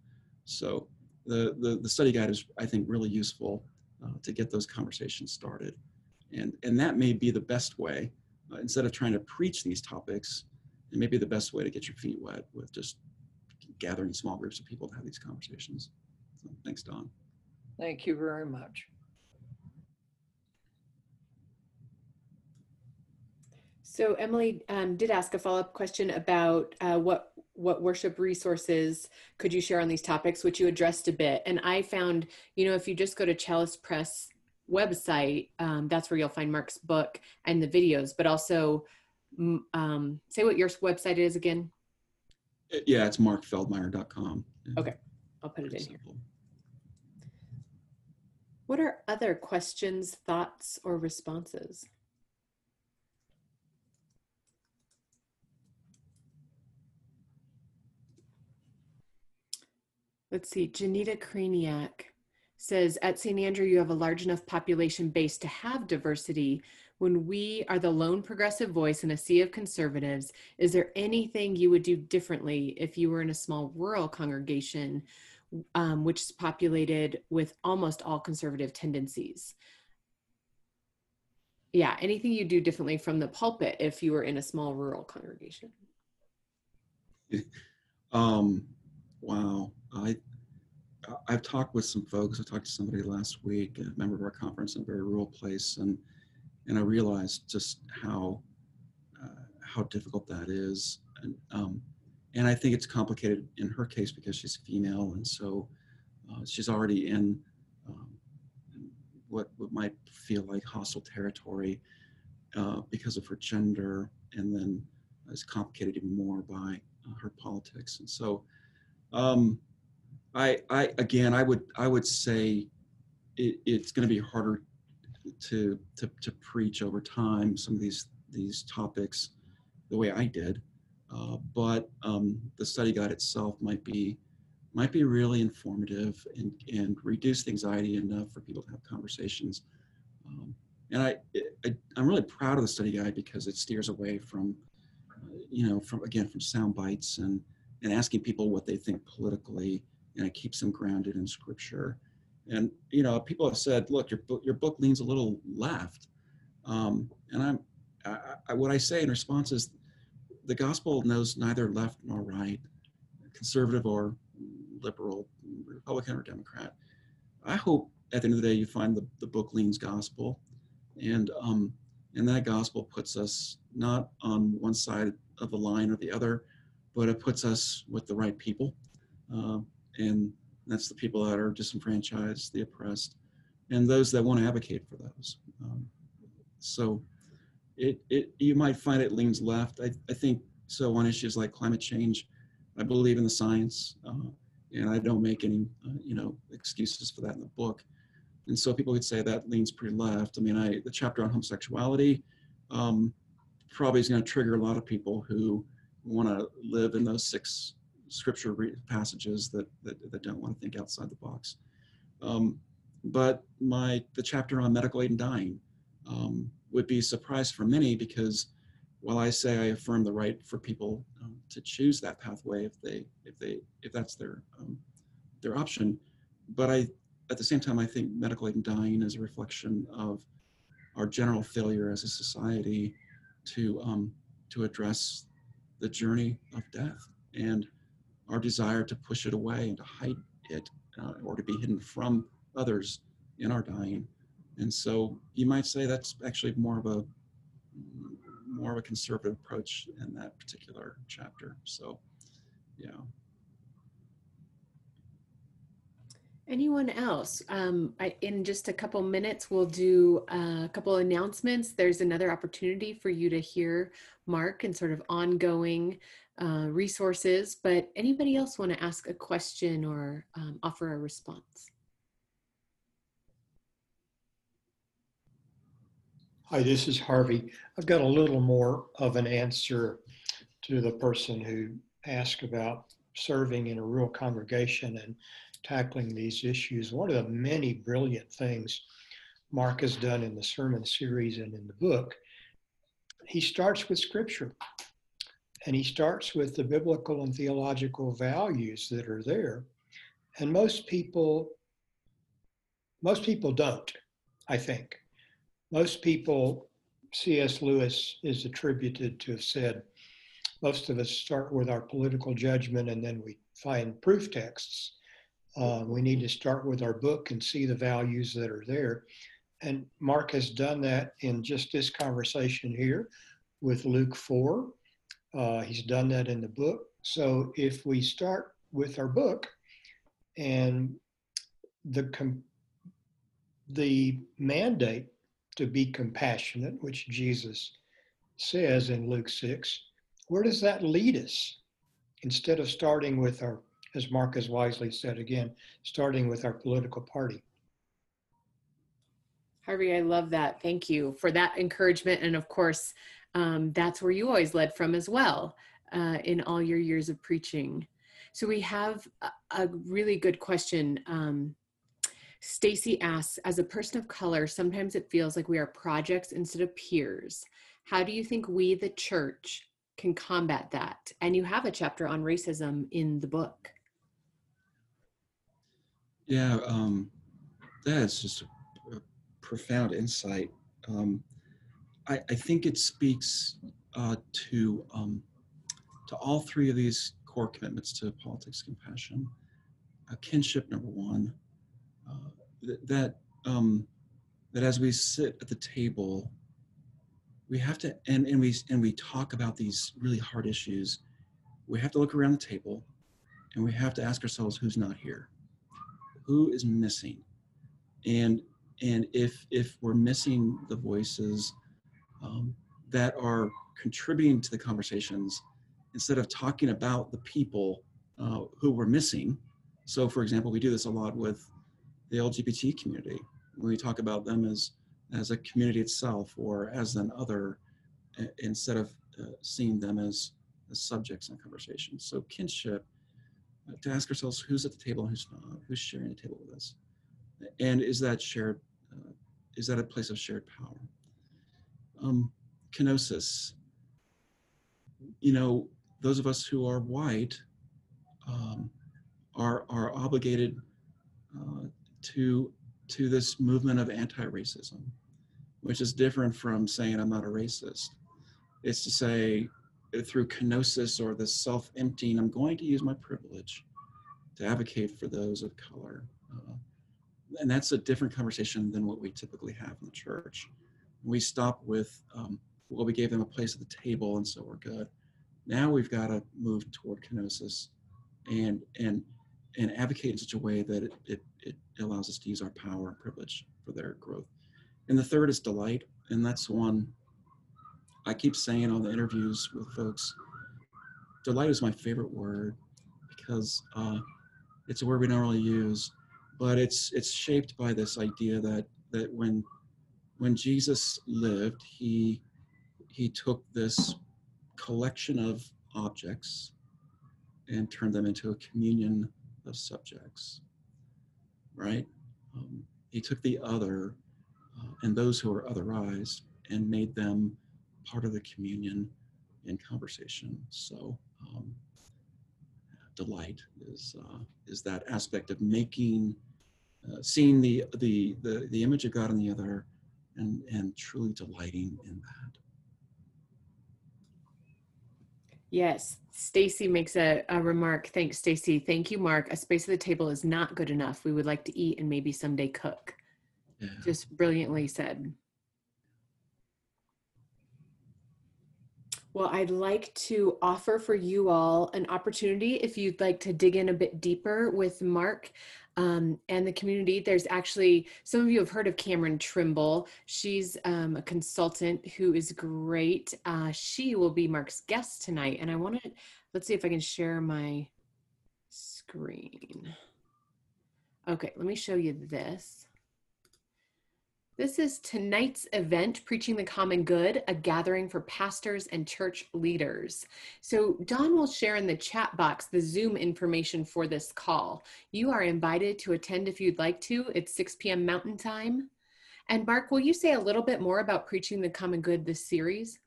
So the, the the study guide is, I think, really useful uh, to get those conversations started, and and that may be the best way uh, instead of trying to preach these topics, it may be the best way to get your feet wet with just gathering small groups of people to have these conversations. So thanks, Don. Thank you very much. So Emily um, did ask a follow-up question about uh, what what worship resources could you share on these topics, which you addressed a bit. And I found, you know, if you just go to Chalice Press website, um, that's where you'll find Mark's book and the videos, but also um, say what your website is again. Uh, yeah, it's Mark markfeldmeir.com. Okay, I'll put it in here. What are other questions, thoughts, or responses? Let's see, Janita Kraniak says, at St. Andrew, you have a large enough population base to have diversity. When we are the lone progressive voice in a sea of conservatives, is there anything you would do differently if you were in a small rural congregation, um, which is populated with almost all conservative tendencies? Yeah, anything you do differently from the pulpit if you were in a small rural congregation? Um, wow. I I've talked with some folks. I talked to somebody last week, a member of our conference in a very rural place, and and I realized just how uh, how difficult that is. And um, and I think it's complicated in her case because she's female, and so uh, she's already in um, what what might feel like hostile territory uh, because of her gender, and then is complicated even more by uh, her politics. And so. Um, I, I again, I would, I would say it, it's going to be harder to, to, to preach over time some of these these topics the way I did, uh, but um, the study guide itself might be might be really informative and and reduce anxiety enough for people to have conversations. Um, and I, I I'm really proud of the study guide because it steers away from, uh, you know, from again from sound bites and and asking people what they think politically and it keeps them grounded in scripture. And you know, people have said, "Look, your book, your book leans a little left," um, and I'm, I, I, what I say in response is, the gospel knows neither left nor right, conservative or liberal, Republican or Democrat. I hope at the end of the day you find the, the book leans gospel, and um, and that gospel puts us not on one side of the line or the other, but it puts us with the right people. Uh, and that's the people that are disenfranchised, the oppressed, and those that want to advocate for those. Um, so it, it you might find it leans left. I, I think so on issues like climate change. I believe in the science, uh, and I don't make any uh, you know excuses for that in the book. And so people could say that leans pretty left. I mean, I the chapter on homosexuality um, probably is going to trigger a lot of people who want to live in those six scripture passages that, that, that don't want to think outside the box. Um, but my the chapter on medical aid and dying um, would be a surprise for many because while I say I affirm the right for people um, to choose that pathway if they if they if that's their um, their option, but I at the same time I think medical aid and dying is a reflection of our general failure as a society to um, to address the journey of death and our desire to push it away and to hide it uh, or to be hidden from others in our dying. And so you might say that's actually more of a more of a conservative approach in that particular chapter. So, yeah. Anyone else? Um, I, in just a couple minutes, we'll do a couple announcements. There's another opportunity for you to hear Mark and sort of ongoing uh, resources, but anybody else want to ask a question or um, offer a response? Hi, this is Harvey. I've got a little more of an answer to the person who asked about serving in a rural congregation and tackling these issues. One of the many brilliant things Mark has done in the sermon series and in the book, he starts with scripture and he starts with the biblical and theological values that are there. And most people, most people don't, I think. Most people, C.S. Lewis is attributed to have said, most of us start with our political judgment and then we find proof texts. Uh, we need to start with our book and see the values that are there. And Mark has done that in just this conversation here with Luke 4 uh, he's done that in the book. So if we start with our book and the com- the mandate to be compassionate, which Jesus says in Luke 6, where does that lead us? Instead of starting with our, as Mark has wisely said again, starting with our political party. Harvey, I love that. Thank you for that encouragement. And of course, um, that's where you always led from as well uh, in all your years of preaching. So we have a, really good question. Um, Stacy asks, as a person of color, sometimes it feels like we are projects instead of peers. How do you think we, the church, can combat that? And you have a chapter on racism in the book. Yeah, um, that's just a, a profound insight. Um, I, I, think it speaks uh, to um, to all three of these core commitments to politics, compassion, uh, kinship. Number one, uh, th- that um, that as we sit at the table, we have to and, and we and we talk about these really hard issues. We have to look around the table, and we have to ask ourselves who's not here who is missing and and if if we're missing the voices um, that are contributing to the conversations instead of talking about the people uh, who we're missing. So for example we do this a lot with the lgbt community. When we talk about them as as a community itself or as an other instead of uh, seeing them as, as subjects in conversation. So kinship to ask ourselves who's at the table and who's not, who's sharing the table with us, and is that shared, uh, is that a place of shared power? Um, kenosis. You know, those of us who are white um, are are obligated uh, to to this movement of anti-racism, which is different from saying I'm not a racist. It's to say through kenosis or the self emptying, I'm going to use my privilege to advocate for those of color. Uh, and that's a different conversation than what we typically have in the church. We stop with, um, well, we gave them a place at the table, and so we're good. Now we've got to move toward kenosis and and and advocate in such a way that it, it, it allows us to use our power and privilege for their growth. And the third is delight, and that's one I keep saying on the interviews with folks, delight is my favorite word because uh, it's a word we don't really use, but it's it's shaped by this idea that that when when Jesus lived, he he took this collection of objects and turned them into a communion of subjects. Right? Um, he took the other uh, and those who are otherized and made them part of the communion and conversation. So um, delight is uh, is that aspect of making, uh, seeing the, the the the image of God in the other, and and truly delighting in that. Yes, Stacy makes a, a remark. Thanks, Stacy. Thank you, Mark. A space at the table is not good enough. We would like to eat and maybe someday cook. Yeah. Just brilliantly said. Well, I'd like to offer for you all an opportunity if you'd like to dig in a bit deeper with Mark um, and the community. There's actually, some of you have heard of Cameron Trimble. She's um, a consultant who is great. Uh, she will be Mark's guest tonight. And I want to, let's see if I can share my screen. Okay, let me show you this. This is tonight's event, Preaching the Common Good, a gathering for pastors and church leaders. So, Don will share in the chat box the Zoom information for this call. You are invited to attend if you'd like to. It's 6 p.m. Mountain Time. And, Mark, will you say a little bit more about Preaching the Common Good this series?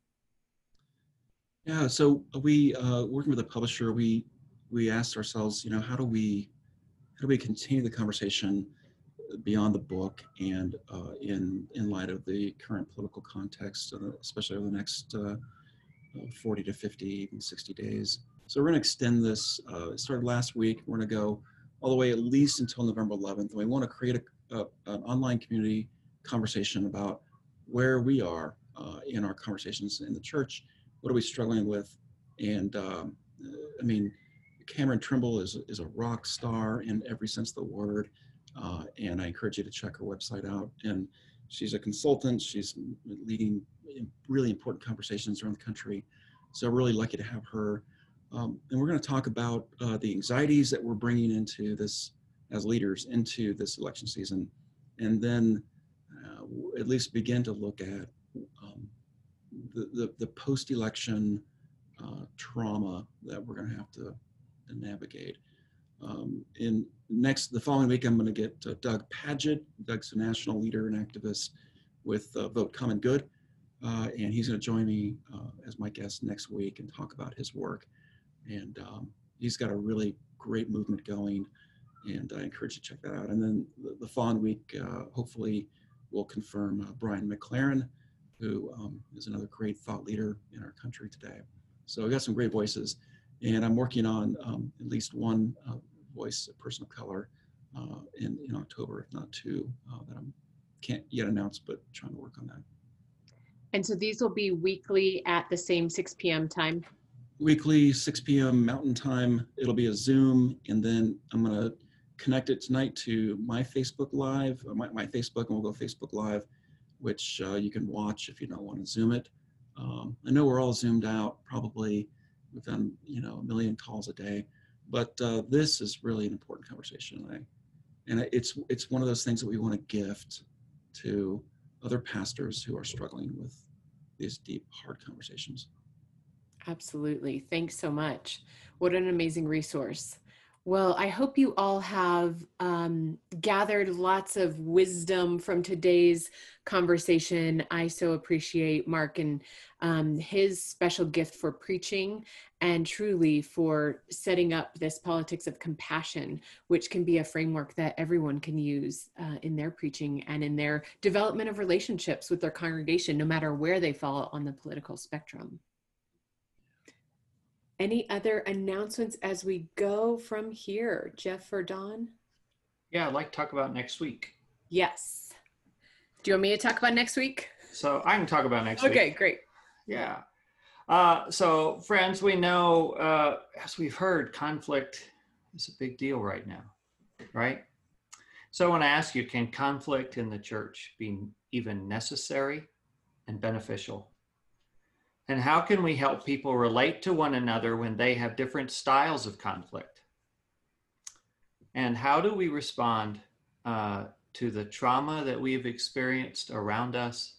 Yeah, so we, uh, working with a publisher, we, we asked ourselves, you know, how do we, how do we continue the conversation? Beyond the book and uh, in in light of the current political context, uh, especially over the next uh, 40 to 50, even 60 days. So we're going to extend this. Uh, it started last week. We're going to go all the way at least until November 11th. And we want to create a, a, an online community conversation about where we are uh, in our conversations in the church. What are we struggling with? And um, I mean, Cameron Trimble is, is a rock star in every sense of the word. Uh, and I encourage you to check her website out. And she's a consultant. She's leading really important conversations around the country. So really lucky to have her. Um, and we're going to talk about uh, the anxieties that we're bringing into this as leaders into this election season, and then uh, at least begin to look at um, the, the, the post-election uh, trauma that we're going to have to, to navigate. Um, in next, the following week, I'm going to get uh, Doug Pagitt. Doug's a national leader and activist with uh, Vote Common Good, uh, and he's going to join me uh, as my guest next week and talk about his work. And um, he's got a really great movement going, and I encourage you to check that out. And then the, the following week, uh, hopefully, we'll confirm uh, Brian McLaren, who um, is another great thought leader in our country today. So we got some great voices, and I'm working on um, at least one uh, voice, a person of color, uh, in in October, if not two, uh, that I can't yet announce, but trying to work on that. And so these will be weekly at the same 6 p.m. time. Weekly, 6 p.m. Mountain Time. It'll be a Zoom, and then I'm gonna connect it tonight to my Facebook Live, uh, my, my Facebook, and we'll go Facebook Live, which uh, you can watch if you don't want to Zoom it. Um, I know we're all zoomed out, probably we've done you know a million calls a day, but uh, this is really an important conversation, and, it's it's one of those things that we want to gift to other pastors who are struggling with these deep, hard conversations. Absolutely. Thanks so much. What an amazing resource. Well, I hope you all have um, gathered lots of wisdom from today's conversation. I so appreciate Mark and um, his special gift for preaching and truly for setting up this politics of compassion, which can be a framework that everyone can use uh, in their preaching and in their development of relationships with their congregation, no matter where they fall on the political spectrum. Any other announcements as we go from here? Jeff or Don? Yeah, I'd like to talk about next week. Yes. Do you want me to talk about next week? So I can talk about next week. Okay, great. Yeah. Uh, so, friends, we know, uh, as we've heard, conflict is a big deal right now, right? So, I want to ask you can conflict in the church be even necessary and beneficial? And how can we help people relate to one another when they have different styles of conflict? And how do we respond uh, to the trauma that we've experienced around us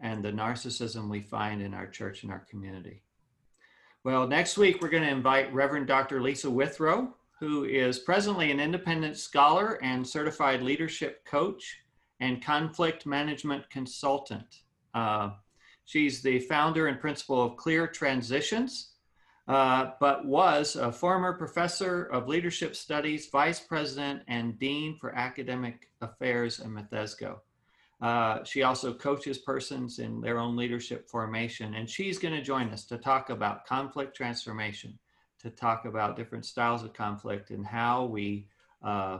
and the narcissism we find in our church and our community? Well, next week we're going to invite Reverend Dr. Lisa Withrow, who is presently an independent scholar and certified leadership coach and conflict management consultant. Uh, She's the founder and principal of Clear Transitions, uh, but was a former professor of leadership studies, vice president, and dean for academic affairs at Methesco. Uh, she also coaches persons in their own leadership formation, and she's going to join us to talk about conflict transformation, to talk about different styles of conflict and how we uh,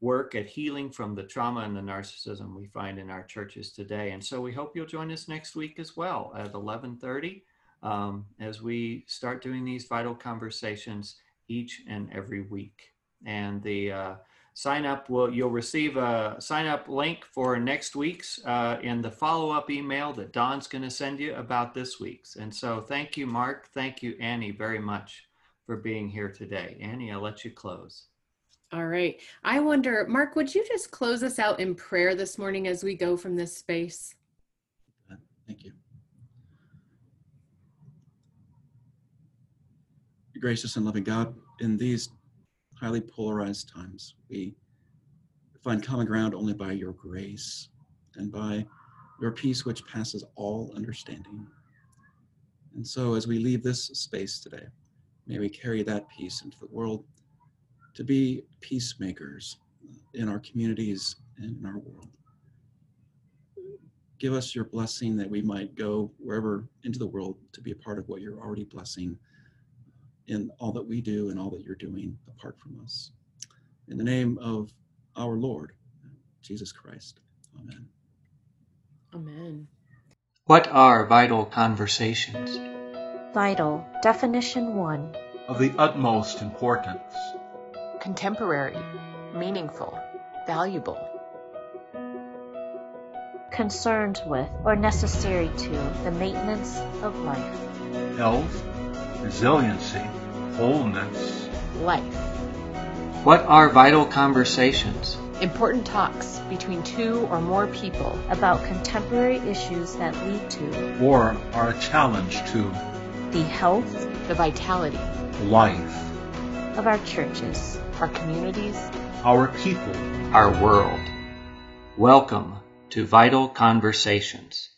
work at healing from the trauma and the narcissism we find in our churches today. And so we hope you'll join us next week as well at 11:30 um, as we start doing these vital conversations each and every week. And the uh, sign up will you'll receive a sign up link for next week's uh, in the follow up email that Don's going to send you about this week's. And so thank you, Mark. Thank you, Annie, very much for being here today. Annie, I'll let you close. All right. I wonder, Mark, would you just close us out in prayer this morning as we go from this space? Thank you. Gracious and loving God, in these highly polarized times, we find common ground only by your grace and by your peace, which passes all understanding. And so, as we leave this space today, may we carry that peace into the world to be peacemakers in our communities and in our world. Give us your blessing that we might go wherever into the world to be a part of what you're already blessing in all that we do and all that you're doing apart from us. In the name of our Lord, Jesus Christ. Amen. Amen. What are vital conversations? Vital. Definition 1. Of the utmost importance. Contemporary, meaningful, valuable. Concerned with or necessary to the maintenance of life. Health, resiliency, wholeness. Life. What are vital conversations? Important talks between two or more people. about contemporary issues that lead to or are a challenge to the health The vitality, life, of our churches. our communities, our people, our world. Welcome to Vital Conversations.